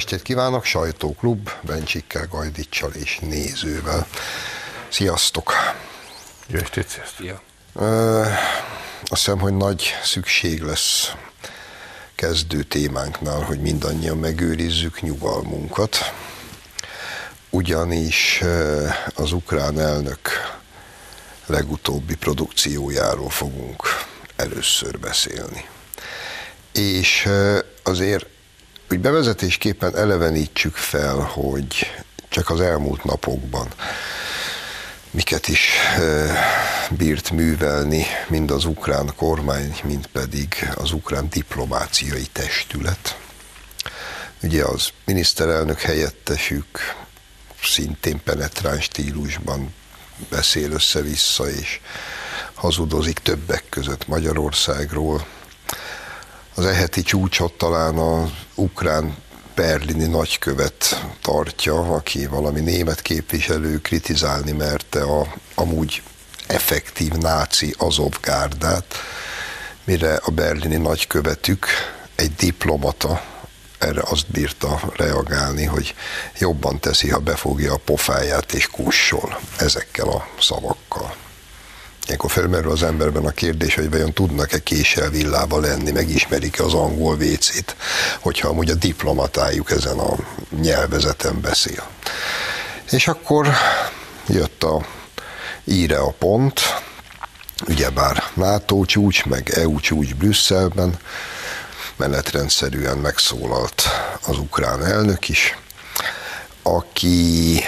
estét kívánok, sajtóklub, Bencsikkel, Gajdicsal és nézővel. Sziasztok! Jó estét, sziasztok! Ja. Ö, azt hiszem, hogy nagy szükség lesz kezdő témánknál, hogy mindannyian megőrizzük nyugalmunkat, ugyanis az ukrán elnök legutóbbi produkciójáról fogunk először beszélni. És azért úgy bevezetésképpen elevenítsük fel, hogy csak az elmúlt napokban miket is bírt művelni mind az ukrán kormány, mind pedig az ukrán diplomáciai testület. Ugye az miniszterelnök helyettesük szintén penetráns stílusban beszél össze-vissza, és hazudozik többek között Magyarországról. Az eheti csúcsot talán az ukrán berlini nagykövet tartja, aki valami német képviselő kritizálni merte a amúgy effektív náci azovgárdát, mire a berlini nagykövetük, egy diplomata, erre azt bírta reagálni, hogy jobban teszi, ha befogja a pofáját és kussol ezekkel a szavakkal. Ilyenkor felmerül az emberben a kérdés, hogy vajon tudnak-e késsel villába lenni, megismerik-e az angol vécét, hogyha amúgy a diplomatájuk ezen a nyelvezeten beszél. És akkor jött a íre a pont, ugyebár NATO csúcs, meg EU csúcs Brüsszelben, menetrendszerűen megszólalt az ukrán elnök is, aki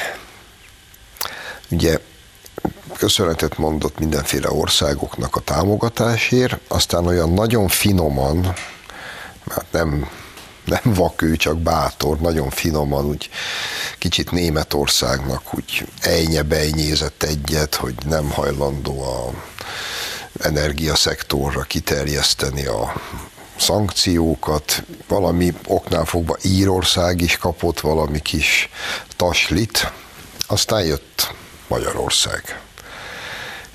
ugye köszönetet mondott mindenféle országoknak a támogatásért, aztán olyan nagyon finoman, hát nem, nem vakő, csak bátor, nagyon finoman, úgy kicsit Németországnak úgy ejnye bejnyézett egyet, hogy nem hajlandó a energiaszektorra kiterjeszteni a szankciókat, valami oknál fogva Írország is kapott valami kis taslit, aztán jött Magyarország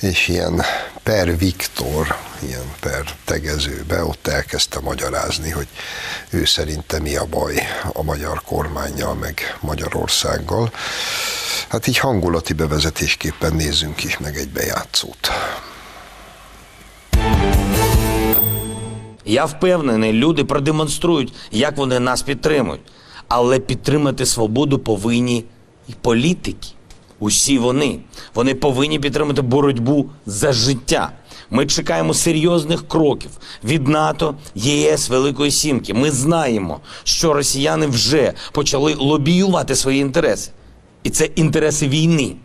és ilyen per Viktor, ilyen per tegezőbe ott elkezdte magyarázni, hogy ő szerinte mi a baj a magyar kormányjal, meg Magyarországgal. Hát így hangulati bevezetésképpen nézzünk is meg egy bejátszót. Я впевнений, люди продемонструють, як вони нас підтримують. Але підтримати свободу повинні і політики. Усі вони. Вони повинні підтримати боротьбу за життя. Ми чекаємо серйозних кроків від НАТО, ЄС, Великої Сімки. Ми знаємо, що росіяни вже почали лобіювати свої інтереси. І це інтереси війни.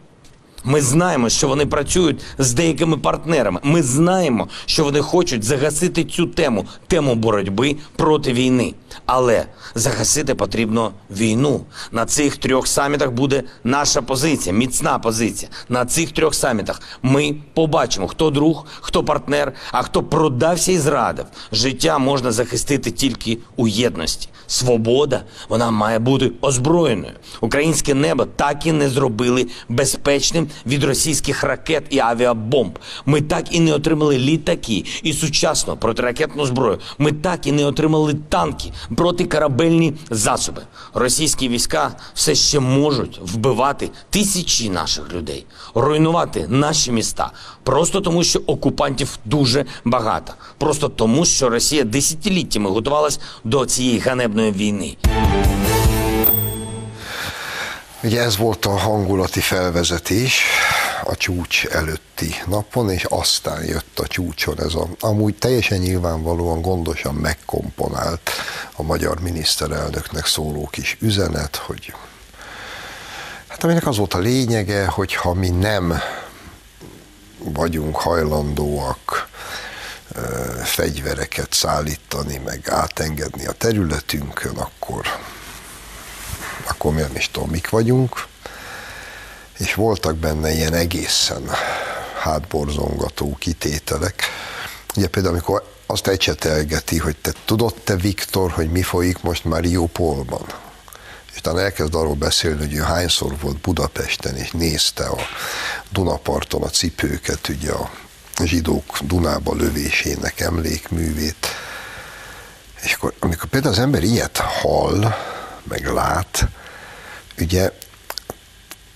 Ми знаємо, що вони працюють з деякими партнерами. Ми знаємо, що вони хочуть загасити цю тему, тему боротьби проти війни. Але загасити потрібно війну. На цих трьох самітах буде наша позиція, міцна позиція. На цих трьох самітах ми побачимо, хто друг, хто партнер, а хто продався і зрадив. Життя можна захистити тільки у єдності. Свобода вона має бути озброєною. Українське небо так і не зробили безпечним від російських ракет і авіабомб. Ми так і не отримали літаки і сучасну протиракетну зброю. Ми так і не отримали танки, протикорабельні засоби. Російські війська все ще можуть вбивати тисячі наших людей, руйнувати наші міста, просто тому, що окупантів дуже багато, просто тому, що Росія десятиліттями готувалась до цієї ганебної війни. Ugye ez volt a hangulati felvezetés a csúcs előtti napon, és aztán jött a csúcson ez a amúgy teljesen nyilvánvalóan gondosan megkomponált a magyar miniszterelnöknek szóló kis üzenet, hogy hát aminek az volt a lényege, hogy ha mi nem vagyunk hajlandóak fegyvereket szállítani, meg átengedni a területünkön, akkor akkor nem is tudom, mik vagyunk, és voltak benne ilyen egészen hátborzongató kitételek. Ugye például, amikor azt ecsetelgeti, hogy te tudod te, Viktor, hogy mi folyik most Mariupolban? És utána elkezd arról beszélni, hogy ő hányszor volt Budapesten, és nézte a Dunaparton a cipőket, ugye a zsidók Dunába lövésének emlékművét. És akkor, amikor például az ember ilyet hall, meg lát. Ugye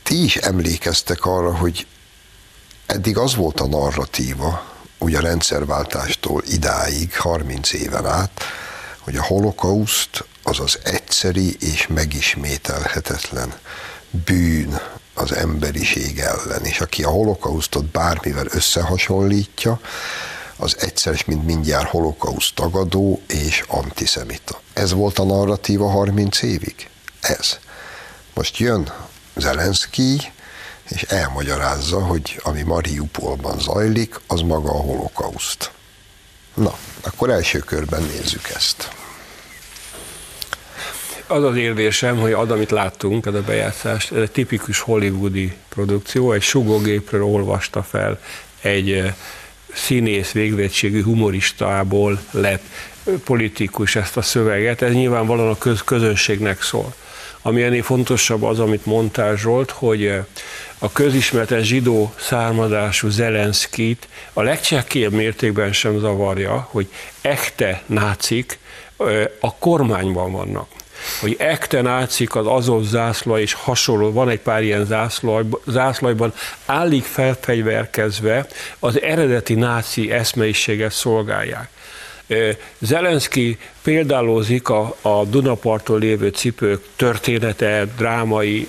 ti is emlékeztek arra, hogy eddig az volt a narratíva, ugye a rendszerváltástól idáig, 30 éven át, hogy a holokauszt az az egyszeri és megismételhetetlen bűn az emberiség ellen, és aki a holokausztot bármivel összehasonlítja, az egyszer és mind mindjárt holokauszt tagadó és antiszemita. Ez volt a narratíva 30 évig? Ez. Most jön Zelenszky, és elmagyarázza, hogy ami Mariupolban zajlik, az maga a holokauszt. Na, akkor első körben nézzük ezt. Az az érzésem, hogy az, amit láttunk, ez a bejátszás, ez egy tipikus hollywoodi produkció, egy sugógépről olvasta fel egy eh, színész végzettségű humoristából lett politikus ezt a szöveget, ez nyilvánvalóan a köz- közönségnek szól. Ami ennél fontosabb az, amit mondtál Zsolt, hogy eh, a közismertes zsidó származású Zelenszkit a legcsekélyebb mértékben sem zavarja, hogy ekte nácik eh, a kormányban vannak hogy ekte nácik az Azov zászló és hasonló, van egy pár ilyen zászlaj, zászlajban állik felfegyverkezve az eredeti náci eszmeiséget szolgálják. Zelenszky példálózik a, a Dunaparton lévő cipők története, drámai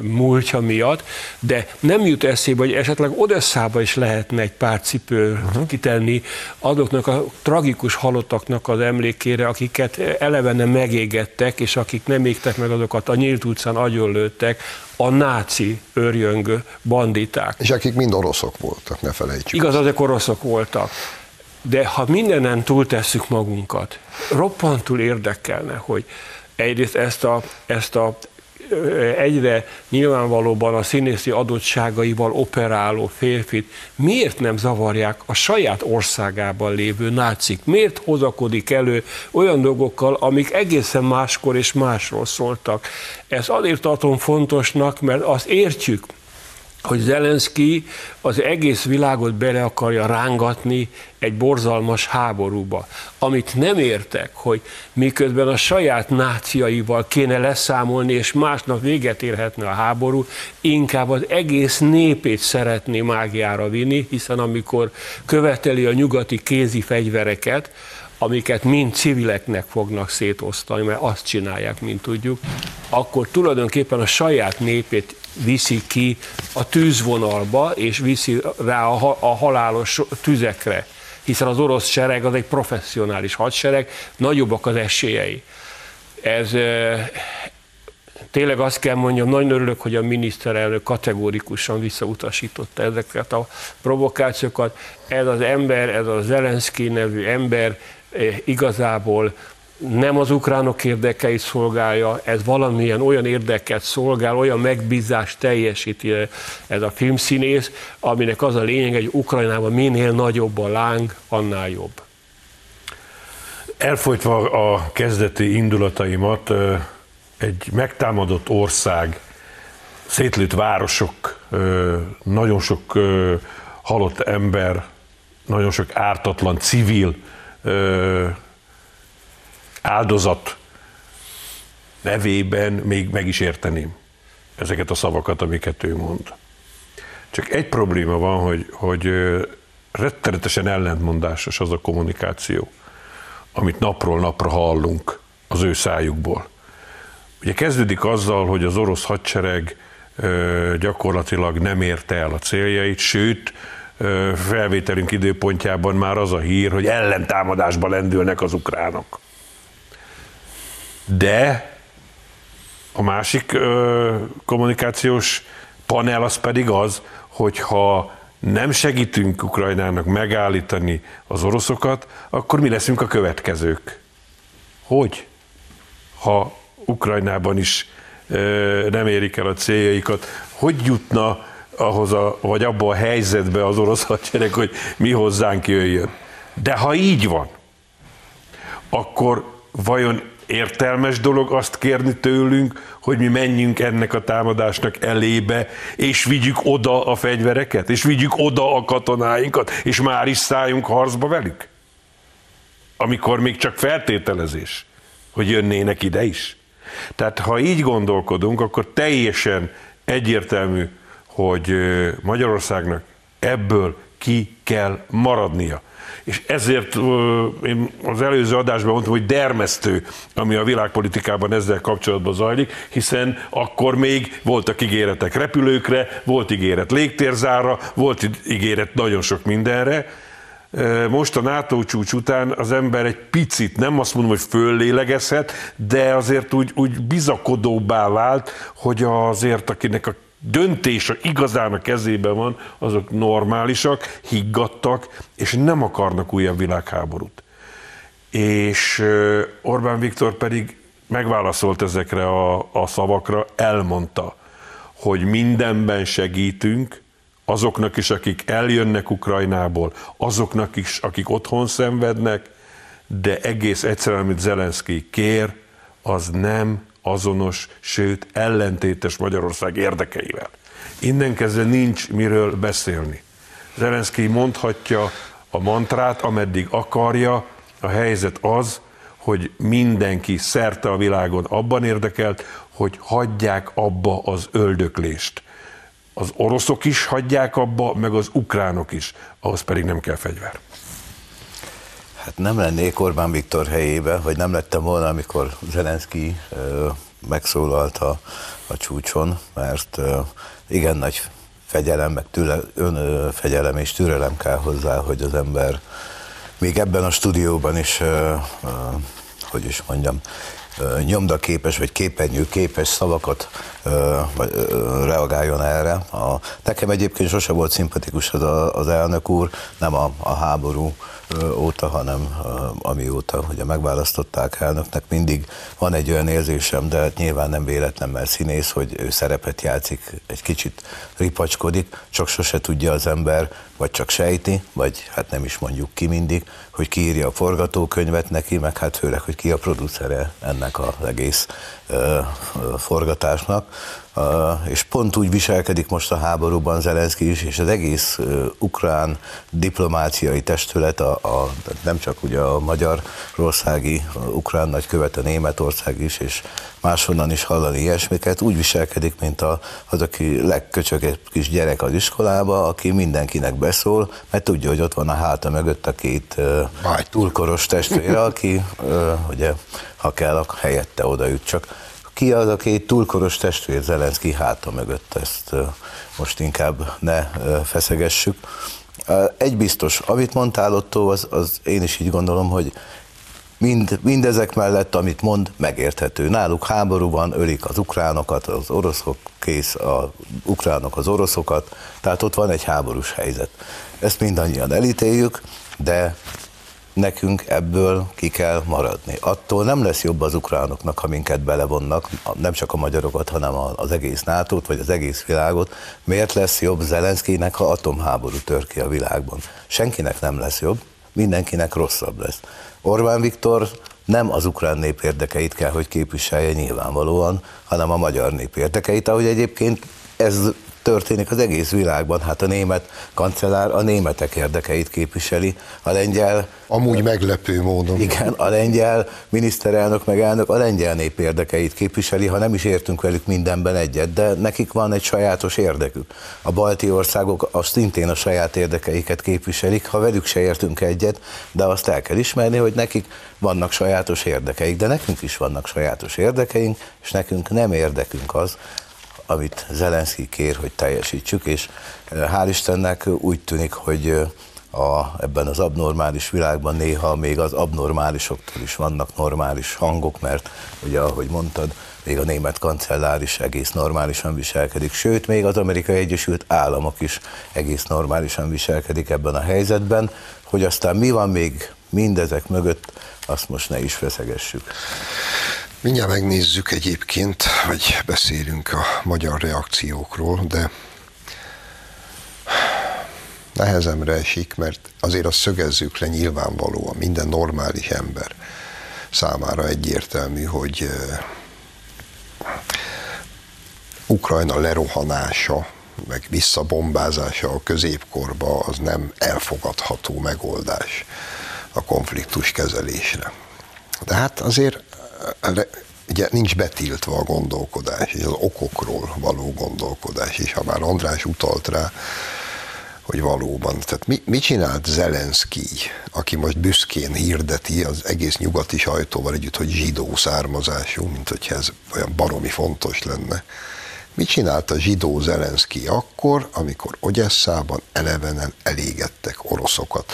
múltja miatt, de nem jut eszébe, hogy esetleg Odesszába is lehetne egy pár cipő uh-huh. kitenni azoknak a tragikus halottaknak az emlékére, akiket elevene megégettek, és akik nem égtek meg azokat a nyílt utcán agyonlőttek, a náci őrjöngő banditák. És akik mind oroszok voltak, ne felejtsük. Igaz, azok oroszok voltak. De ha mindenen túltesszük magunkat, roppantul érdekelne, hogy egyrészt ezt a, ezt a egyre nyilvánvalóban a színészi adottságaival operáló férfit miért nem zavarják a saját országában lévő nácik? Miért hozakodik elő olyan dolgokkal, amik egészen máskor és másról szóltak? Ez azért tartom fontosnak, mert azt értjük, hogy Zelenszky az egész világot bele akarja rángatni egy borzalmas háborúba. Amit nem értek, hogy miközben a saját náciaival kéne leszámolni, és másnap véget érhetne a háború, inkább az egész népét szeretné mágiára vinni, hiszen amikor követeli a nyugati kézi fegyvereket, amiket mind civileknek fognak szétosztani, mert azt csinálják, mint tudjuk, akkor tulajdonképpen a saját népét viszi ki a tűzvonalba, és viszi rá a, a halálos tüzekre, hiszen az orosz sereg az egy professzionális hadsereg, nagyobbak az esélyei. Ez tényleg azt kell mondjam, nagyon örülök, hogy a miniszterelnök kategórikusan visszautasította ezeket a provokációkat. Ez az ember, ez a Zelenszky nevű ember igazából nem az ukránok érdekeit szolgálja, ez valamilyen olyan érdeket szolgál, olyan megbízást teljesíti ez a filmszínész, aminek az a lényeg, hogy Ukrajnában minél nagyobb a láng, annál jobb. Elfolytva a kezdeti indulataimat, egy megtámadott ország, szétlőtt városok, nagyon sok halott ember, nagyon sok ártatlan civil áldozat nevében még meg is érteném ezeket a szavakat, amiket ő mond. Csak egy probléma van, hogy, hogy rettenetesen ellentmondásos az a kommunikáció, amit napról napra hallunk az ő szájukból. Ugye kezdődik azzal, hogy az orosz hadsereg gyakorlatilag nem érte el a céljait, sőt, felvételünk időpontjában már az a hír, hogy ellentámadásba lendülnek az ukránok. De a másik ö, kommunikációs panel az pedig az, hogyha nem segítünk Ukrajnának megállítani az oroszokat, akkor mi leszünk a következők? Hogy? Ha Ukrajnában is ö, nem érik el a céljaikat, hogy jutna ahhoz a, vagy abba a helyzetbe az orosz hadsereg, hogy mi hozzánk jöjjön. De ha így van, akkor vajon értelmes dolog azt kérni tőlünk, hogy mi menjünk ennek a támadásnak elébe, és vigyük oda a fegyvereket, és vigyük oda a katonáinkat, és már is szálljunk harcba velük? Amikor még csak feltételezés, hogy jönnének ide is. Tehát ha így gondolkodunk, akkor teljesen egyértelmű, hogy Magyarországnak ebből ki kell maradnia. És ezért én az előző adásban mondtam, hogy dermesztő, ami a világpolitikában ezzel kapcsolatban zajlik, hiszen akkor még voltak ígéretek repülőkre, volt ígéret légtérzára, volt ígéret nagyon sok mindenre, most a NATO csúcs után az ember egy picit, nem azt mondom, hogy föllélegezhet, de azért úgy, úgy bizakodóbbá vált, hogy azért akinek a döntése igazán a kezében van, azok normálisak, higgadtak, és nem akarnak újabb világháborút. És Orbán Viktor pedig megválaszolt ezekre a, a szavakra, elmondta, hogy mindenben segítünk, azoknak is, akik eljönnek Ukrajnából, azoknak is, akik otthon szenvednek, de egész egyszerűen, amit Zelenszky kér, az nem azonos, sőt ellentétes Magyarország érdekeivel. Innen kezdve nincs miről beszélni. Zelenszky mondhatja a mantrát, ameddig akarja, a helyzet az, hogy mindenki szerte a világon abban érdekelt, hogy hagyják abba az öldöklést. Az oroszok is hagyják abba, meg az ukránok is, ahhoz pedig nem kell fegyver. Hát nem lennék Orbán Viktor helyébe, vagy nem lettem volna, amikor Zelenszky megszólalt a, a csúcson, mert igen nagy fegyelem, meg tüle, önfegyelem és türelem kell hozzá, hogy az ember még ebben a stúdióban is, hogy is mondjam, nyomdaképes vagy képernyő képes szavakat reagáljon erre. A, nekem egyébként sose volt szimpatikus az, a, az elnök úr, nem a, a háború óta, hanem amióta ugye megválasztották elnöknek, mindig van egy olyan érzésem, de nyilván nem véletlen, mert színész, hogy ő szerepet játszik, egy kicsit ripacskodik, csak sose tudja az ember, vagy csak sejti, vagy hát nem is mondjuk ki mindig, hogy ki írja a forgatókönyvet neki, meg hát főleg, hogy ki a producere ennek az egész forgatásnak. És pont úgy viselkedik most a háborúban Zelenszky is, és az egész ukrán diplomáciai testület, a, a, nem csak ugye a magyarországi, a ukrán nagykövet, a Németország is, és máshonnan is hallani ilyesmiket, úgy viselkedik, mint a, az, aki legköcsögebb kis gyerek az iskolába, aki mindenkinek beszól, mert tudja, hogy ott van a háta mögött a két uh, túlkoros testvére, aki ugye, ha kell, helyette oda jut csak. Ki az a két túlkoros testvér Zelenszky háta mögött, ezt most inkább ne feszegessük. Egy biztos, amit mondtál Otto, az, az én is így gondolom, hogy mind, mindezek mellett, amit mond, megérthető. Náluk háború van, ölik az ukránokat, az oroszok kész, az ukránok az oroszokat, tehát ott van egy háborús helyzet. Ezt mindannyian elítéljük, de nekünk ebből ki kell maradni. Attól nem lesz jobb az ukránoknak, ha minket belevonnak, nem csak a magyarokat, hanem az egész nato vagy az egész világot. Miért lesz jobb Zelenszkinek, ha atomháború tör ki a világban? Senkinek nem lesz jobb, mindenkinek rosszabb lesz. Orbán Viktor nem az ukrán nép érdekeit kell, hogy képviselje nyilvánvalóan, hanem a magyar nép érdekeit, ahogy egyébként ez történik az egész világban. Hát a német kancellár a németek érdekeit képviseli, a lengyel... Amúgy meglepő módon. Igen, a lengyel miniszterelnök meg elnök a lengyel nép érdekeit képviseli, ha nem is értünk velük mindenben egyet, de nekik van egy sajátos érdekük. A balti országok azt szintén a saját érdekeiket képviselik, ha velük se értünk egyet, de azt el kell ismerni, hogy nekik vannak sajátos érdekeik, de nekünk is vannak sajátos érdekeink, és nekünk nem érdekünk az, amit Zelenszky kér, hogy teljesítsük, és hál' Istennek úgy tűnik, hogy a, ebben az abnormális világban néha még az abnormálisoktól is vannak normális hangok, mert ugye, ahogy mondtad, még a német kancellár is egész normálisan viselkedik, sőt, még az Amerikai Egyesült Államok is egész normálisan viselkedik ebben a helyzetben, hogy aztán mi van még mindezek mögött, azt most ne is feszegessük. Mindjárt megnézzük egyébként, vagy beszélünk a magyar reakciókról, de nehezemre esik, mert azért azt szögezzük le nyilvánvalóan minden normális ember számára egyértelmű, hogy Ukrajna lerohanása, meg visszabombázása a középkorba az nem elfogadható megoldás a konfliktus kezelésre. De hát azért ugye nincs betiltva a gondolkodás, és az okokról való gondolkodás, és ha már András utalt rá, hogy valóban. Tehát mi, mit csinált Zelenszky, aki most büszkén hirdeti az egész nyugati sajtóval együtt, hogy zsidó származású, mint hogy ez olyan baromi fontos lenne. Mit csinált a zsidó Zelenszky akkor, amikor Ogyesszában elevenen elégettek oroszokat?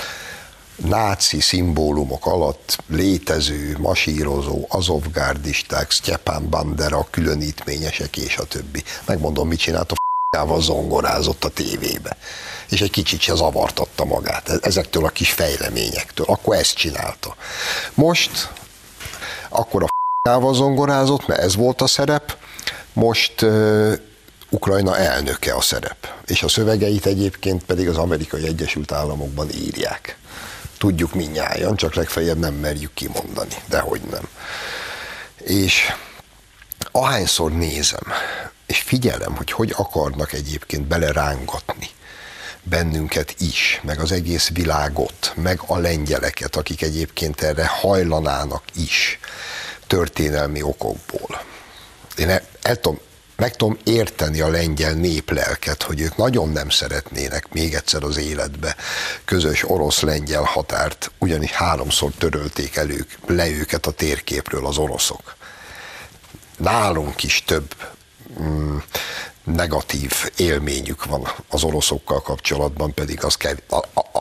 Náci szimbólumok alatt létező, masírozó, azovgárdisták, Sztyepán Bandera, különítményesek és a többi. Megmondom, mit csinált a f***ával zongorázott a tévébe. És egy kicsit se zavartatta magát e- ezektől a kis fejleményektől. Akkor ezt csinálta. Most, akkor a f***ával zongorázott, mert ez volt a szerep, most Ukrajna elnöke a szerep, és a szövegeit egyébként pedig az amerikai Egyesült Államokban írják. Tudjuk minnyáján, csak legfeljebb nem merjük kimondani, de hogy nem. És ahányszor nézem, és figyelem, hogy hogy akarnak egyébként belerángatni bennünket is, meg az egész világot, meg a lengyeleket, akik egyébként erre hajlanának is történelmi okokból. Én el, el tudom meg tudom érteni a lengyel néplelket, hogy ők nagyon nem szeretnének még egyszer az életbe közös orosz-lengyel határt, ugyanis háromszor törölték elő le őket a térképről az oroszok. Nálunk is több mm, negatív élményük van az oroszokkal kapcsolatban, pedig az kevés,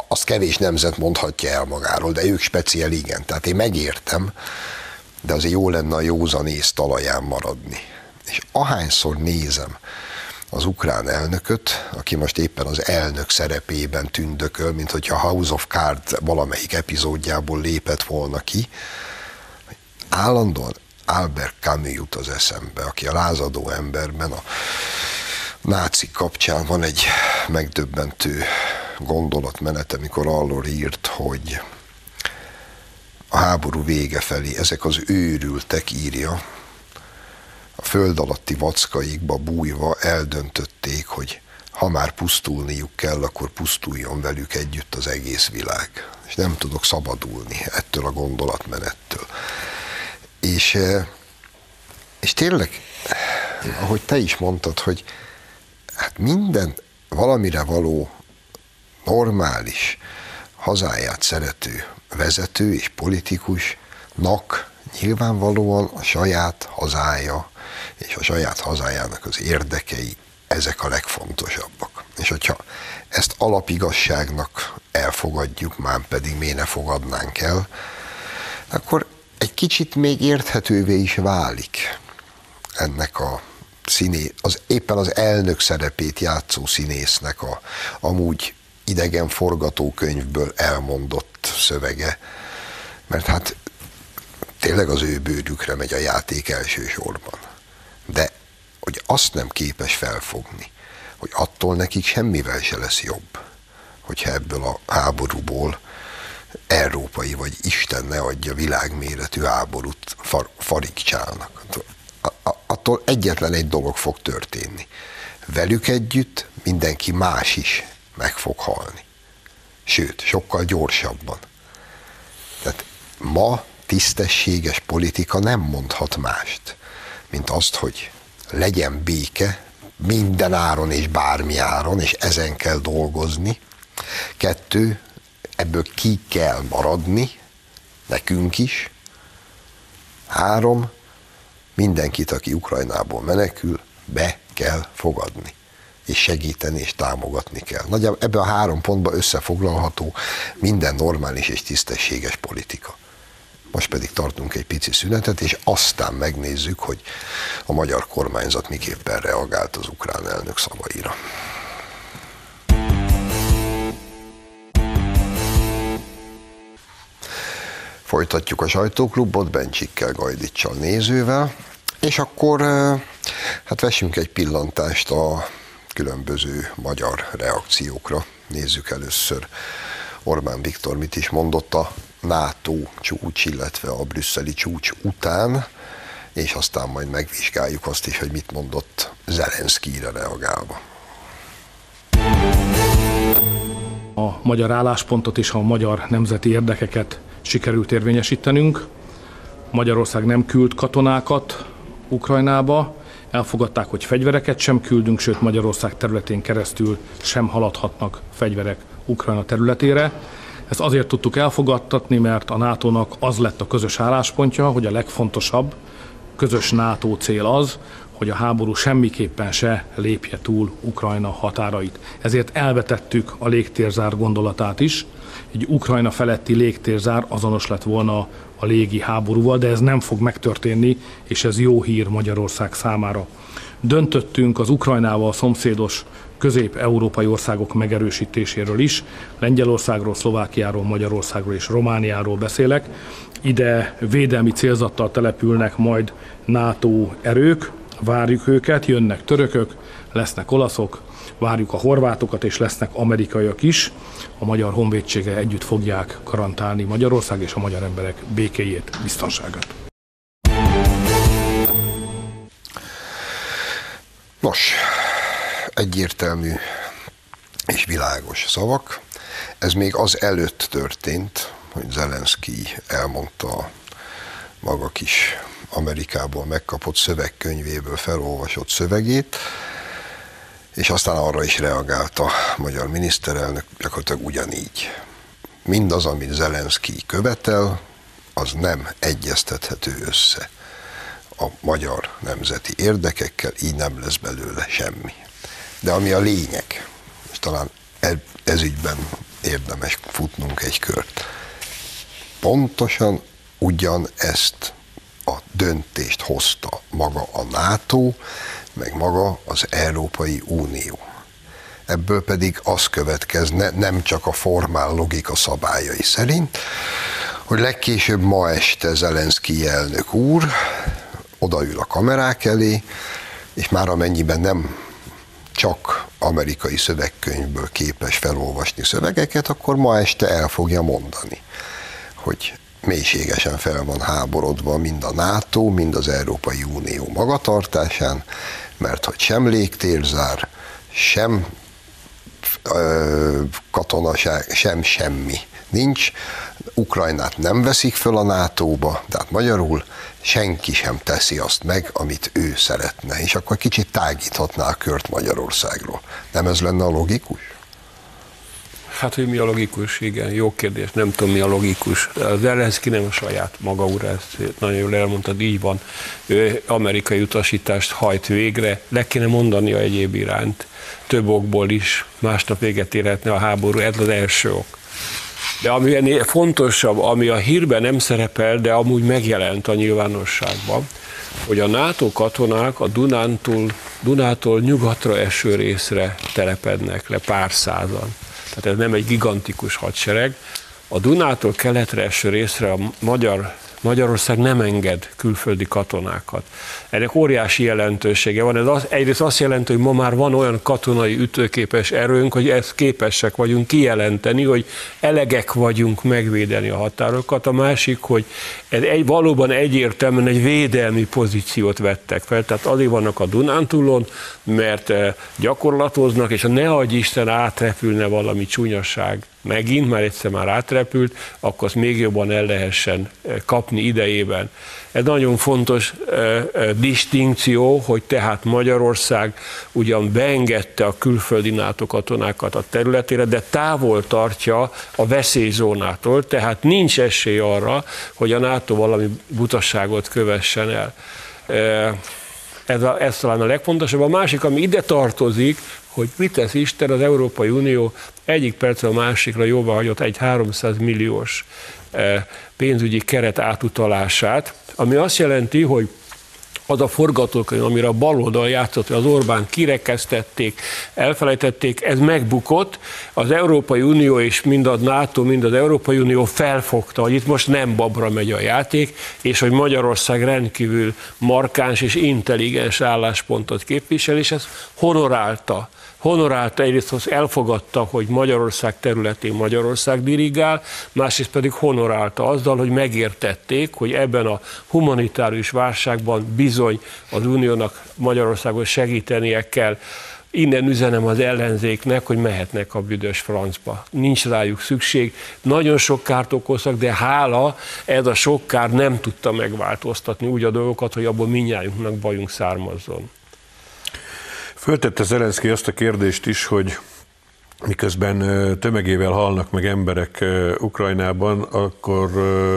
az kevés nemzet mondhatja el magáról, de ők speciál igen. Tehát én megértem, de azért jó lenne a józanész talaján maradni. És ahányszor nézem az ukrán elnököt, aki most éppen az elnök szerepében tündököl, mint hogyha House of Cards valamelyik epizódjából lépett volna ki, állandóan Albert Camus jut az eszembe, aki a lázadó emberben a náci kapcsán van egy megdöbbentő gondolatmenet, amikor arról írt, hogy a háború vége felé ezek az őrültek írja, a föld alatti vackaikba bújva eldöntötték, hogy ha már pusztulniuk kell, akkor pusztuljon velük együtt az egész világ. És nem tudok szabadulni ettől a gondolatmenettől. És, eh, és tényleg, ahogy te is mondtad, hogy hát minden valamire való normális, hazáját szerető vezető és politikusnak nyilvánvalóan a saját hazája és a saját hazájának az érdekei, ezek a legfontosabbak. És hogyha ezt alapigasságnak elfogadjuk, már pedig miért ne fogadnánk el, akkor egy kicsit még érthetővé is válik ennek a színé, az éppen az elnök szerepét játszó színésznek a amúgy idegen forgatókönyvből elmondott szövege, mert hát tényleg az ő bőrükre megy a játék elsősorban de hogy azt nem képes felfogni, hogy attól nekik semmivel se lesz jobb, hogyha ebből a háborúból európai vagy Isten ne adja világméretű háborút far, farigcsálnak. Attól egyetlen egy dolog fog történni. Velük együtt mindenki más is meg fog halni. Sőt, sokkal gyorsabban. Tehát ma tisztességes politika nem mondhat mást mint azt, hogy legyen béke minden áron és bármi áron, és ezen kell dolgozni. Kettő, ebből ki kell maradni, nekünk is. Három, mindenkit, aki Ukrajnából menekül, be kell fogadni és segíteni és támogatni kell. Nagyjából ebben a három pontban összefoglalható minden normális és tisztességes politika. Most pedig tartunk egy pici szünetet, és aztán megnézzük, hogy a magyar kormányzat miképpen reagált az ukrán elnök szavaira. Folytatjuk a sajtóklubot Bencsikkel, Gajdicsal, nézővel, és akkor hát vessünk egy pillantást a különböző magyar reakciókra. Nézzük először Orbán Viktor mit is mondott a NATO csúcs, illetve a brüsszeli csúcs után, és aztán majd megvizsgáljuk azt is, hogy mit mondott Zelenszkire reagálva. A magyar álláspontot és a magyar nemzeti érdekeket sikerült érvényesítenünk. Magyarország nem küld katonákat Ukrajnába, elfogadták, hogy fegyvereket sem küldünk, sőt Magyarország területén keresztül sem haladhatnak fegyverek Ukrajna területére. Ezt azért tudtuk elfogadtatni, mert a NATO-nak az lett a közös álláspontja, hogy a legfontosabb közös NATO cél az, hogy a háború semmiképpen se lépje túl Ukrajna határait. Ezért elvetettük a légtérzár gondolatát is. Egy Ukrajna feletti légtérzár azonos lett volna a légi háborúval, de ez nem fog megtörténni, és ez jó hír Magyarország számára. Döntöttünk az Ukrajnával szomszédos közép-európai országok megerősítéséről is. Lengyelországról, Szlovákiáról, Magyarországról és Romániáról beszélek. Ide védelmi célzattal települnek majd NATO erők, várjuk őket, jönnek törökök, lesznek olaszok, várjuk a horvátokat, és lesznek amerikaiak is. A magyar honvédsége együtt fogják garantálni Magyarország és a magyar emberek békéjét, biztonságát. Nos, egyértelmű és világos szavak. Ez még az előtt történt, hogy Zelenszky elmondta a maga kis Amerikából megkapott szövegkönyvéből felolvasott szövegét, és aztán arra is reagált a magyar miniszterelnök gyakorlatilag ugyanígy. Mindaz, amit Zelenszky követel, az nem egyeztethető össze a magyar nemzeti érdekekkel, így nem lesz belőle semmi. De ami a lényeg, és talán ez ügyben érdemes futnunk egy kört, pontosan ugyanezt a döntést hozta maga a NATO, meg maga az Európai Unió. Ebből pedig az következne, nem csak a formál logika szabályai szerint, hogy legkésőbb ma este Zelenszky elnök úr odaül a kamerák elé, és már amennyiben nem csak amerikai szövegkönyvből képes felolvasni szövegeket, akkor ma este el fogja mondani, hogy mélységesen fel van háborodva mind a NATO, mind az Európai Unió magatartásán, mert hogy sem légtérzár, sem ö, katonaság, sem semmi nincs. Ukrajnát nem veszik föl a NATO-ba, tehát magyarul senki sem teszi azt meg, amit ő szeretne. És akkor kicsit tágíthatná a kört Magyarországról. Nem ez lenne a logikus? Hát, hogy mi a logikus, igen, jó kérdés, nem tudom mi a logikus. Az Zelenszky nem a saját maga úr, ezt nagyon jól elmondtad, így van. Ő amerikai utasítást hajt végre, le kéne mondani a egyéb iránt, több okból is, másnap véget érhetne a háború, ez az első ok. De ami ennél fontosabb, ami a hírben nem szerepel, de amúgy megjelent a nyilvánosságban, hogy a NATO katonák a Dunántól, Dunától nyugatra eső részre telepednek le pár százan tehát ez nem egy gigantikus hadsereg. A Dunától keletre eső részre a magyar Magyarország nem enged külföldi katonákat. Ennek óriási jelentősége van. Ez az, egyrészt azt jelenti, hogy ma már van olyan katonai ütőképes erőnk, hogy ezt képesek vagyunk kijelenteni, hogy elegek vagyunk megvédeni a határokat. A másik, hogy ez egy, valóban egyértelműen egy védelmi pozíciót vettek fel. Tehát azért vannak a Dunántúlon, mert eh, gyakorlatoznak, és ha ne adj Isten átrepülne valami csúnyaság megint, már egyszer már átrepült, akkor azt még jobban el lehessen eh, kapni idejében. Ez nagyon fontos uh, uh, distinkció, hogy tehát Magyarország ugyan beengedte a külföldi NATO katonákat a területére, de távol tartja a veszélyzónától, tehát nincs esély arra, hogy a NATO valami butasságot kövessen el. Ez, a, ez talán a legfontosabb. A másik, ami ide tartozik, hogy mit tesz Isten, az Európai Unió egyik percre a másikra jóvá hagyott egy 300 milliós eh, pénzügyi keret átutalását, ami azt jelenti, hogy az a forgatókönyv, amire a baloldal játszott, az Orbán kirekesztették, elfelejtették, ez megbukott. Az Európai Unió és mind a NATO, mind az Európai Unió felfogta, hogy itt most nem babra megy a játék, és hogy Magyarország rendkívül markáns és intelligens álláspontot képvisel, és ez honorálta honorálta, egyrészt az elfogadta, hogy Magyarország területén Magyarország dirigál, másrészt pedig honorálta azzal, hogy megértették, hogy ebben a humanitárius válságban bizony az uniónak Magyarországon segítenie kell. Innen üzenem az ellenzéknek, hogy mehetnek a büdös francba. Nincs rájuk szükség. Nagyon sok kárt okoztak, de hála, ez a sok kár nem tudta megváltoztatni úgy a dolgokat, hogy abból minnyájunknak bajunk származzon. Föltette Zelenszky azt a kérdést is, hogy miközben tömegével halnak meg emberek Ukrajnában, akkor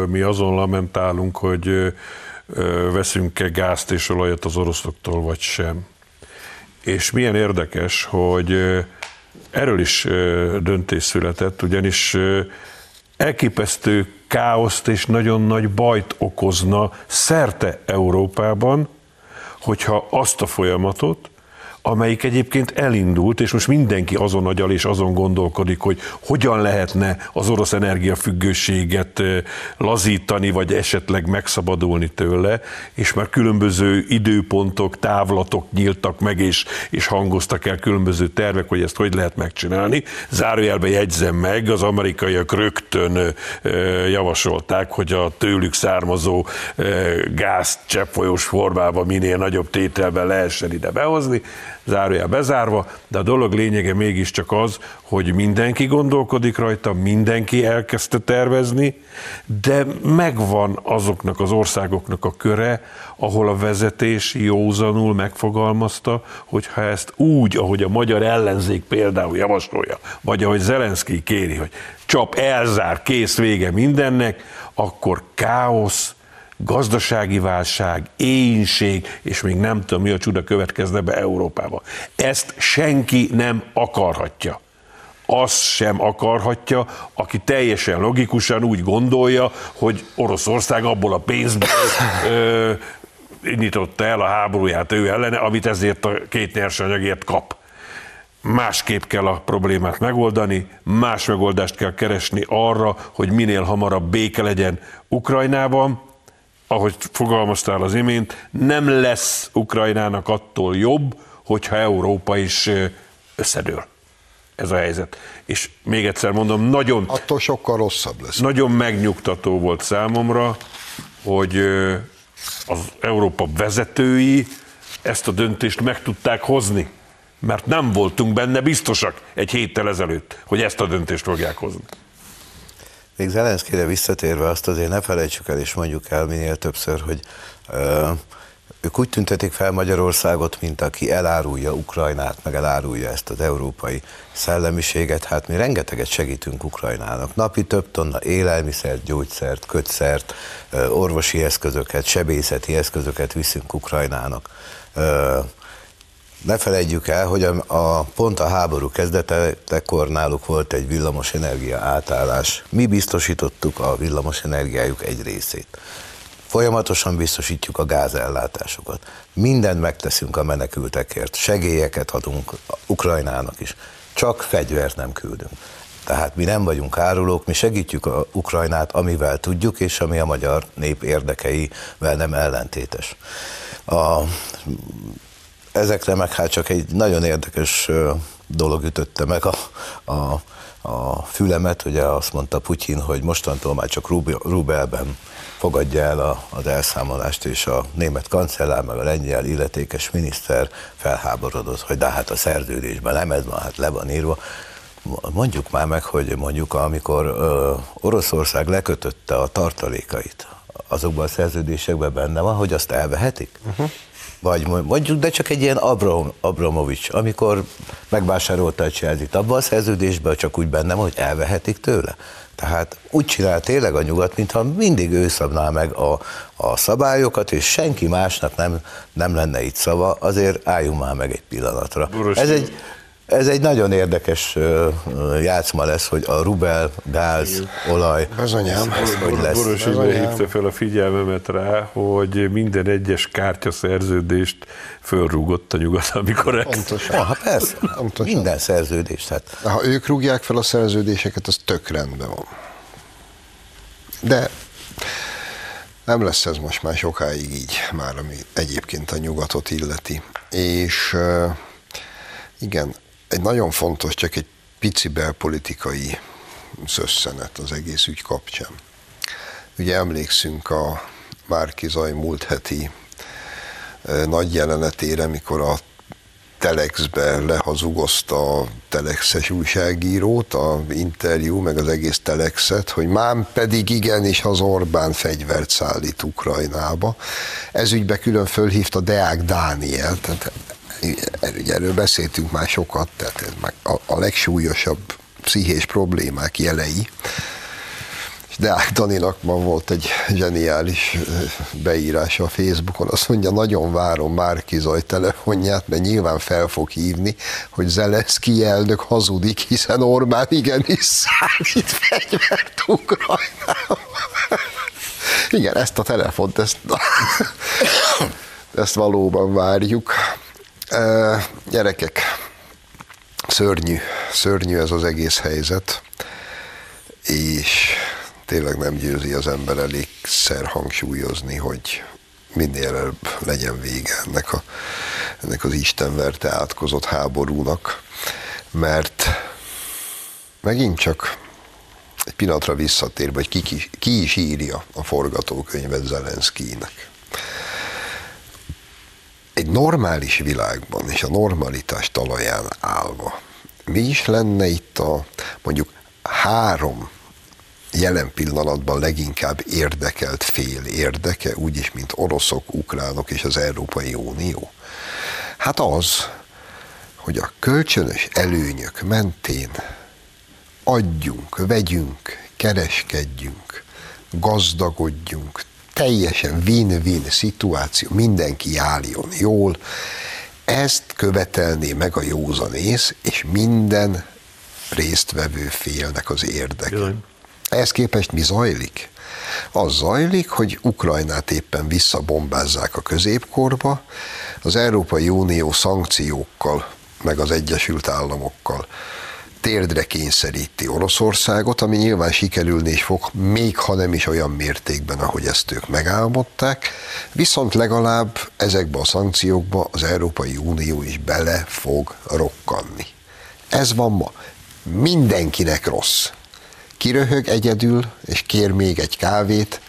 mi azon lamentálunk, hogy veszünk-e gázt és olajat az oroszoktól, vagy sem. És milyen érdekes, hogy erről is döntés született, ugyanis elképesztő káoszt és nagyon nagy bajt okozna szerte Európában, hogyha azt a folyamatot, amelyik egyébként elindult, és most mindenki azon agyal és azon gondolkodik, hogy hogyan lehetne az orosz energiafüggőséget lazítani, vagy esetleg megszabadulni tőle, és már különböző időpontok, távlatok nyíltak meg, és, és hangoztak el különböző tervek, hogy ezt hogy lehet megcsinálni. Zárójelbe jegyzem meg, az amerikaiak rögtön javasolták, hogy a tőlük származó gáz cseppfolyós formában minél nagyobb tételben lehessen ide behozni zárójel bezárva, de a dolog lényege mégiscsak az, hogy mindenki gondolkodik rajta, mindenki elkezdte tervezni, de megvan azoknak az országoknak a köre, ahol a vezetés józanul megfogalmazta, hogy ha ezt úgy, ahogy a magyar ellenzék például javasolja, vagy ahogy Zelenszky kéri, hogy csap, elzár, kész vége mindennek, akkor káosz, gazdasági válság, éjség, és még nem tudom, mi a csuda következne be Európába. Ezt senki nem akarhatja. Azt sem akarhatja, aki teljesen logikusan úgy gondolja, hogy Oroszország abból a pénzből ö, indította el a háborúját ő ellene, amit ezért a két nyersanyagért kap. Másképp kell a problémát megoldani, más megoldást kell keresni arra, hogy minél hamarabb béke legyen Ukrajnában, ahogy fogalmaztál az imént, nem lesz Ukrajnának attól jobb, hogyha Európa is összedől. Ez a helyzet. És még egyszer mondom, nagyon... Attól sokkal rosszabb lesz. Nagyon megnyugtató volt számomra, hogy az Európa vezetői ezt a döntést meg tudták hozni. Mert nem voltunk benne biztosak egy héttel ezelőtt, hogy ezt a döntést fogják hozni. Még Zelenszkére visszatérve azt azért ne felejtsük el, és mondjuk el minél többször, hogy ö, ők úgy tüntetik fel Magyarországot, mint aki elárulja Ukrajnát, meg elárulja ezt az európai szellemiséget. Hát mi rengeteget segítünk Ukrajnának. Napi több tonna élelmiszert, gyógyszert, kötszert, orvosi eszközöket, sebészeti eszközöket viszünk Ukrajnának ne felejtjük el, hogy a, a pont a háború kezdetekor náluk volt egy villamos energia átállás. Mi biztosítottuk a villamos energiájuk egy részét. Folyamatosan biztosítjuk a gázellátásokat. Mindent megteszünk a menekültekért. Segélyeket adunk Ukrajnának is. Csak fegyvert nem küldünk. Tehát mi nem vagyunk árulók, mi segítjük a Ukrajnát, amivel tudjuk, és ami a magyar nép érdekeivel nem ellentétes. A ezekre meg hát csak egy nagyon érdekes dolog ütötte meg a, a, a fülemet, ugye azt mondta Putyin, hogy mostantól már csak rubelben fogadja el a, az elszámolást, és a német kancellár, meg a lengyel illetékes miniszter felháborodott, hogy de hát a szerződésben nem ez van, hát le van írva. Mondjuk már meg, hogy mondjuk amikor ö, Oroszország lekötötte a tartalékait, azokban a szerződésekben benne van, hogy azt elvehetik. Uh-huh vagy mondjuk, de csak egy ilyen Abram, Abramovics, amikor megvásárolta a Chelsea-t, abban a szerződésben csak úgy bennem, hogy elvehetik tőle. Tehát úgy csinál tényleg a nyugat, mintha mindig ő szabná meg a, a szabályokat, és senki másnak nem, nem lenne itt szava, azért álljunk már meg egy pillanatra. Boros, Ez egy, ez egy nagyon érdekes játszma lesz, hogy a rubel, gáz, olaj, Bizonyám. Ez, ez hogy lesz. Boros hívta fel a figyelmemet rá, hogy minden egyes kártyaszerződést fölrúgott a nyugat, amikor ezt... Pontosan. Ah, persze, Pontosan. minden szerződést. Hát. Ha ők rúgják fel a szerződéseket, az tök rendben van. De nem lesz ez most már sokáig így, már ami egyébként a nyugatot illeti. És igen, egy nagyon fontos, csak egy pici belpolitikai szösszenet az egész ügy kapcsán. Ugye emlékszünk a Márki Zaj múlt heti nagy jelenetére, mikor a Telexbe lehazugozta a Telexes újságírót, a interjú, meg az egész Telexet, hogy mám pedig igenis az Orbán fegyvert szállít Ukrajnába. Ez ügybe külön fölhívta Deák Dániel, tehát erről beszéltünk már sokat, tehát ez már a, a legsúlyosabb pszichés problémák jelei. Deák Daninak ma volt egy zseniális beírása a Facebookon, azt mondja, nagyon várom Márki Zaj telefonját, mert nyilván fel fog hívni, hogy Zelenszky elnök hazudik, hiszen Orbán igenis szállít fegyvert Ukrajnába. Igen, ezt a telefont, ezt, ezt valóban várjuk. Gyerekek, szörnyű, szörnyű ez az egész helyzet, és tényleg nem győzi az ember elégszer hangsúlyozni, hogy minél előbb legyen vége ennek, a, ennek az Istenverte átkozott háborúnak, mert megint csak egy pillanatra visszatérve, hogy ki, ki, ki is írja a forgatókönyvet Zelenszkijnek egy normális világban és a normalitás talaján állva, mi is lenne itt a mondjuk három jelen pillanatban leginkább érdekelt fél érdeke, úgyis, mint oroszok, ukránok és az Európai Unió? Hát az, hogy a kölcsönös előnyök mentén adjunk, vegyünk, kereskedjünk, gazdagodjunk, teljesen win-win szituáció, mindenki álljon jól, ezt követelné meg a józanész, és minden résztvevő félnek az érdeke. Bizony. Ehhez képest mi zajlik? Az zajlik, hogy Ukrajnát éppen visszabombázzák a középkorba, az Európai Unió szankciókkal, meg az Egyesült Államokkal térdre kényszeríti Oroszországot, ami nyilván sikerülni is fog, még ha nem is olyan mértékben, ahogy ezt ők megálmodták, viszont legalább ezekbe a szankciókba az Európai Unió is bele fog rokkanni. Ez van ma. Mindenkinek rossz. Kiröhög egyedül, és kér még egy kávét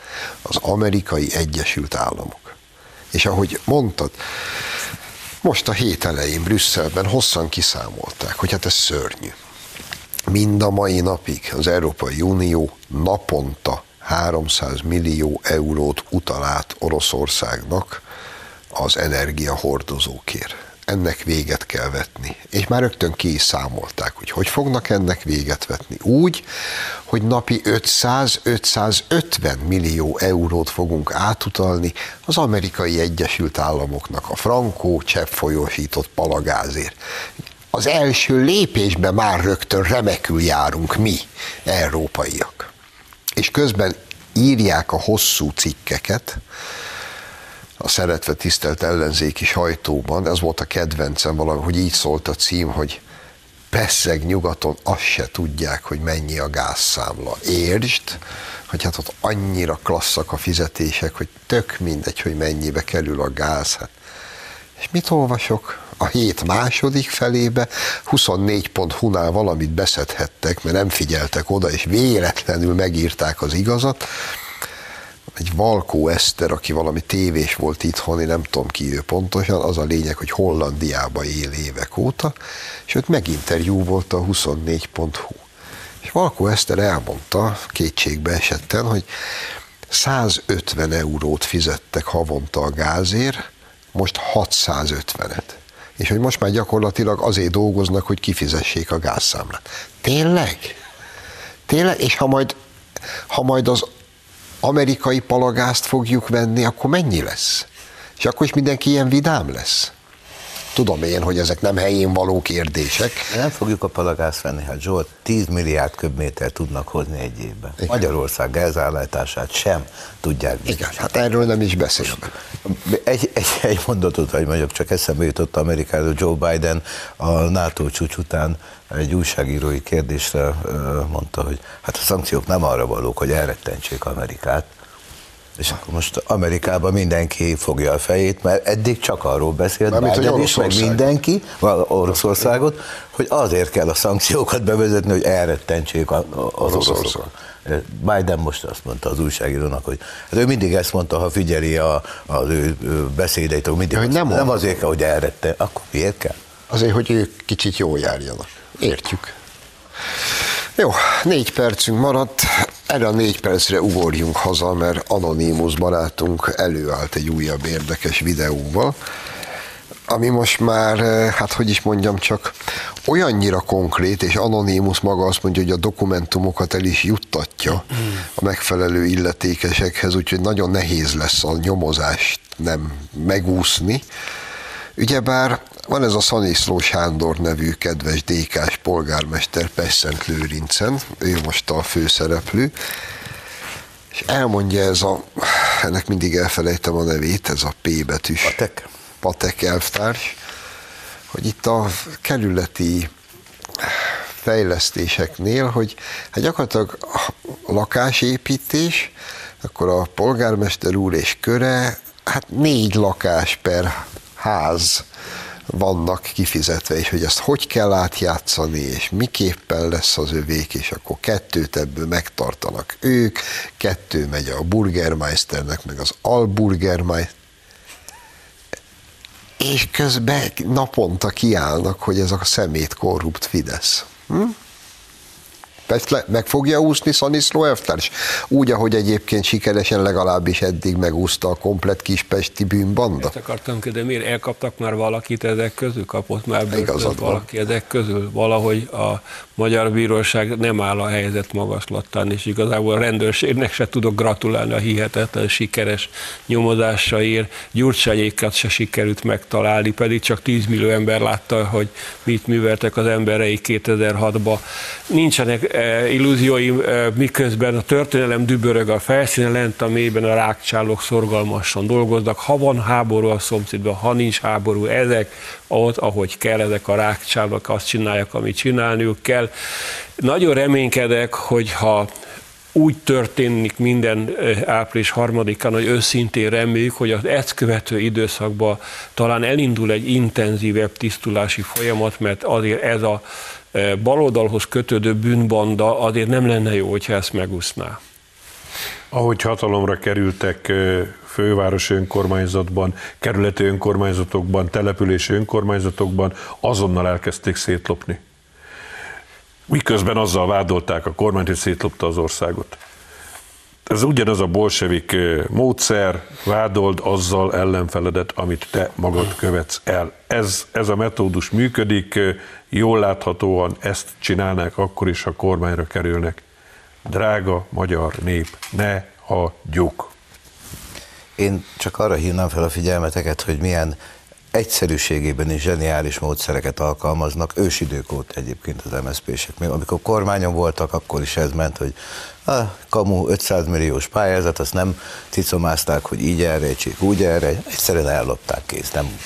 az amerikai Egyesült Államok. És ahogy mondtad, most a hét elején Brüsszelben hosszan kiszámolták, hogy hát ez szörnyű mind a mai napig az Európai Unió naponta 300 millió eurót utal át Oroszországnak az energiahordozókért. Ennek véget kell vetni. És már rögtön ki is számolták, hogy hogy fognak ennek véget vetni. Úgy, hogy napi 500-550 millió eurót fogunk átutalni az amerikai Egyesült Államoknak a frankó csepp folyósított palagázért az első lépésben már rögtön remekül járunk mi, európaiak. És közben írják a hosszú cikkeket, a szeretve tisztelt ellenzéki sajtóban, ez volt a kedvencem valami, hogy így szólt a cím, hogy Pesszeg nyugaton azt se tudják, hogy mennyi a gázszámla. Értsd, hogy hát ott annyira klasszak a fizetések, hogy tök mindegy, hogy mennyibe kerül a gáz. Hát. És mit olvasok? A hét második felébe 24.hu-nál valamit beszedhettek, mert nem figyeltek oda, és véletlenül megírták az igazat. Egy Valkó Eszter, aki valami tévés volt itthon, én nem tudom ki ő pontosan, az a lényeg, hogy Hollandiába él évek óta, és őt meginterjú volt a 24.hu. És Valkó Eszter elmondta kétségbe esetten, hogy 150 eurót fizettek havonta a gázért, most 650-et és hogy most már gyakorlatilag azért dolgoznak, hogy kifizessék a gázszámlát. Tényleg? Tényleg? És ha majd, ha majd az amerikai palagázt fogjuk venni, akkor mennyi lesz? És akkor is mindenki ilyen vidám lesz? Tudom én, hogy ezek nem helyén való kérdések. Nem fogjuk a palagázt venni, hát Zsolt 10 milliárd köbméter tudnak hozni egy évben. Igen. Magyarország gázállátását sem tudják Igen, hát erről nem is beszélünk. Egy, egy, egy mondatot, hogy mondjak, csak eszembe jutott Amerikáról Joe Biden a NATO csúcs után egy újságírói kérdésre mondta, hogy hát a szankciók nem arra valók, hogy elrettentsék Amerikát, És akkor most Amerikában mindenki fogja a fejét, mert eddig csak arról beszélt, Biden is, meg mindenki, Oroszországot, hogy azért kell a szankciókat bevezetni, hogy elrettentsék az oroszokat. Biden most azt mondta az újságírónak, hogy hát ő mindig ezt mondta, ha figyeli a, az ő, beszédeit, akkor mindig hogy nem nem azért kell, hogy elretten, akkor miért kell? Azért, hogy ők kicsit jól járjanak. Értjük. Jó, négy percünk maradt. Erre a négy percre ugorjunk haza, mert Anonymous barátunk előállt egy újabb érdekes videóval, ami most már, eh, hát hogy is mondjam, csak olyannyira konkrét, és Anonymous maga azt mondja, hogy a dokumentumokat el is juttatja a megfelelő illetékesekhez, úgyhogy nagyon nehéz lesz a nyomozást nem megúszni. Ugyebár van ez a Szaniszló Sándor nevű kedves DK-s polgármester Pesszent Lőrincen, ő most a főszereplő, és elmondja ez a, ennek mindig elfelejtem a nevét, ez a P betűs. Patek? Patek elvtárs, hogy itt a kerületi fejlesztéseknél, hogy hát gyakorlatilag a lakásépítés, akkor a polgármester úr és köre, hát négy lakás per ház vannak kifizetve, és hogy ezt hogy kell átjátszani, és miképpen lesz az övék, és akkor kettőt ebből megtartanak ők, kettő megy a burgermeisternek, meg az alburgermeister, és közben naponta kiállnak, hogy ez a szemét korrupt Fidesz. Hm? Meg- le- Meg fogja úszni Szaniszló elvtárs? Úgy, ahogy egyébként sikeresen legalábbis eddig megúszta a komplet kispesti bűnbanda? Ezt akartam kérdezni, miért elkaptak már valakit ezek közül? Kapott már Igazad börtönt van. valaki ezek közül? Valahogy a magyar bíróság nem áll a helyzet magaslatán, és igazából a rendőrségnek se tudok gratulálni a hihetetlen sikeres nyomozásaért. Gyurcsányékat se sikerült megtalálni, pedig csak 10 millió ember látta, hogy mit műveltek az emberei 2006-ban. Nincsenek eh, illúzióim, eh, miközben a történelem dübörög a felszínen, lent a mélyben a rákcsálók szorgalmasan dolgoznak. Ha van háború a szomszédban, ha nincs háború, ezek ott, ahogy kell, ezek a rákcsálók azt csinálják, amit csinálniuk kell. Nagyon reménykedek, hogyha úgy történik minden április harmadikán, hogy őszintén reméljük, hogy az ezt követő időszakban talán elindul egy intenzívebb tisztulási folyamat, mert azért ez a baloldalhoz kötődő bűnbanda azért nem lenne jó, hogyha ezt megúszná. Ahogy hatalomra kerültek fővárosi önkormányzatban, kerületi önkormányzatokban, települési önkormányzatokban, azonnal elkezdték szétlopni. Miközben azzal vádolták a kormányt, hogy szétlopta az országot. Ez ugyanaz a bolsevik módszer, vádold azzal ellenfeledet, amit te magad követsz el. Ez, ez a metódus működik, jól láthatóan ezt csinálnák akkor is, ha kormányra kerülnek. Drága magyar nép, ne hagyjuk. Én csak arra hívnám fel a figyelmeteket, hogy milyen egyszerűségében is zseniális módszereket alkalmaznak, ősidők óta egyébként az MSZP-sek. Még amikor kormányon voltak, akkor is ez ment, hogy a kamu 500 milliós pályázat, azt nem cicomázták, hogy így elrejtsék, úgy elrejtsék, egyszerűen ellopták kész. Nem.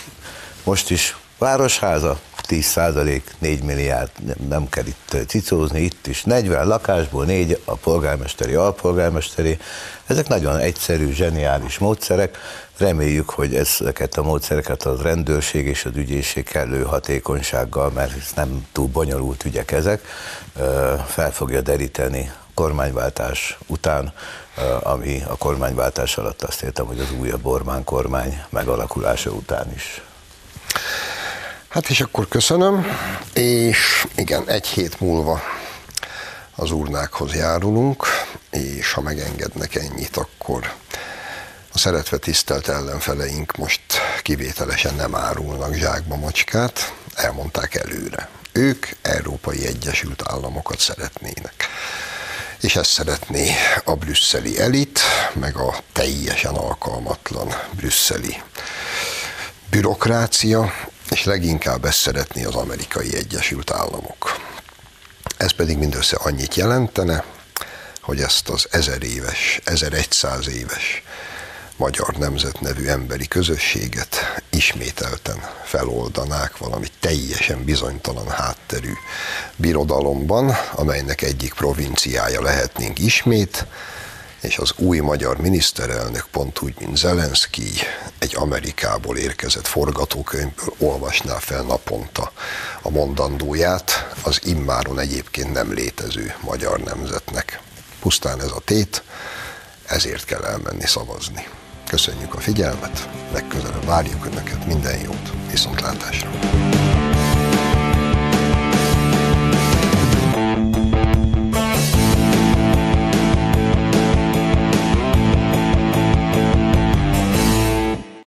Most is városháza, 10 százalék, 4 milliárd, nem, nem kell itt cicózni, itt is 40 lakásból 4 a polgármesteri, alpolgármesteri. Ezek nagyon egyszerű, zseniális módszerek. Reméljük, hogy ezeket a módszereket a rendőrség és az ügyészség kellő hatékonysággal, mert ez nem túl bonyolult ügyek ezek, fel fogja deríteni kormányváltás után, ami a kormányváltás alatt azt értem, hogy az újabb Orbán kormány megalakulása után is. Hát és akkor köszönöm, és igen, egy hét múlva az urnákhoz járulunk, és ha megengednek ennyit, akkor a szeretve tisztelt ellenfeleink most kivételesen nem árulnak zsákba macskát, elmondták előre. Ők Európai Egyesült Államokat szeretnének. És ezt szeretné a brüsszeli elit, meg a teljesen alkalmatlan brüsszeli bürokrácia, és leginkább ezt szeretné az amerikai Egyesült Államok. Ez pedig mindössze annyit jelentene, hogy ezt az ezer éves, 1100 éves magyar nemzet nevű emberi közösséget ismételten feloldanák valami teljesen bizonytalan hátterű birodalomban, amelynek egyik provinciája lehetnénk ismét, és az új magyar miniszterelnök pont úgy, mint Zelenszky, egy Amerikából érkezett forgatókönyvből olvasná fel naponta a mondandóját az immáron egyébként nem létező magyar nemzetnek. Pusztán ez a tét, ezért kell elmenni szavazni. Köszönjük a figyelmet, legközelebb várjuk Önöket, minden jót, viszontlátásra!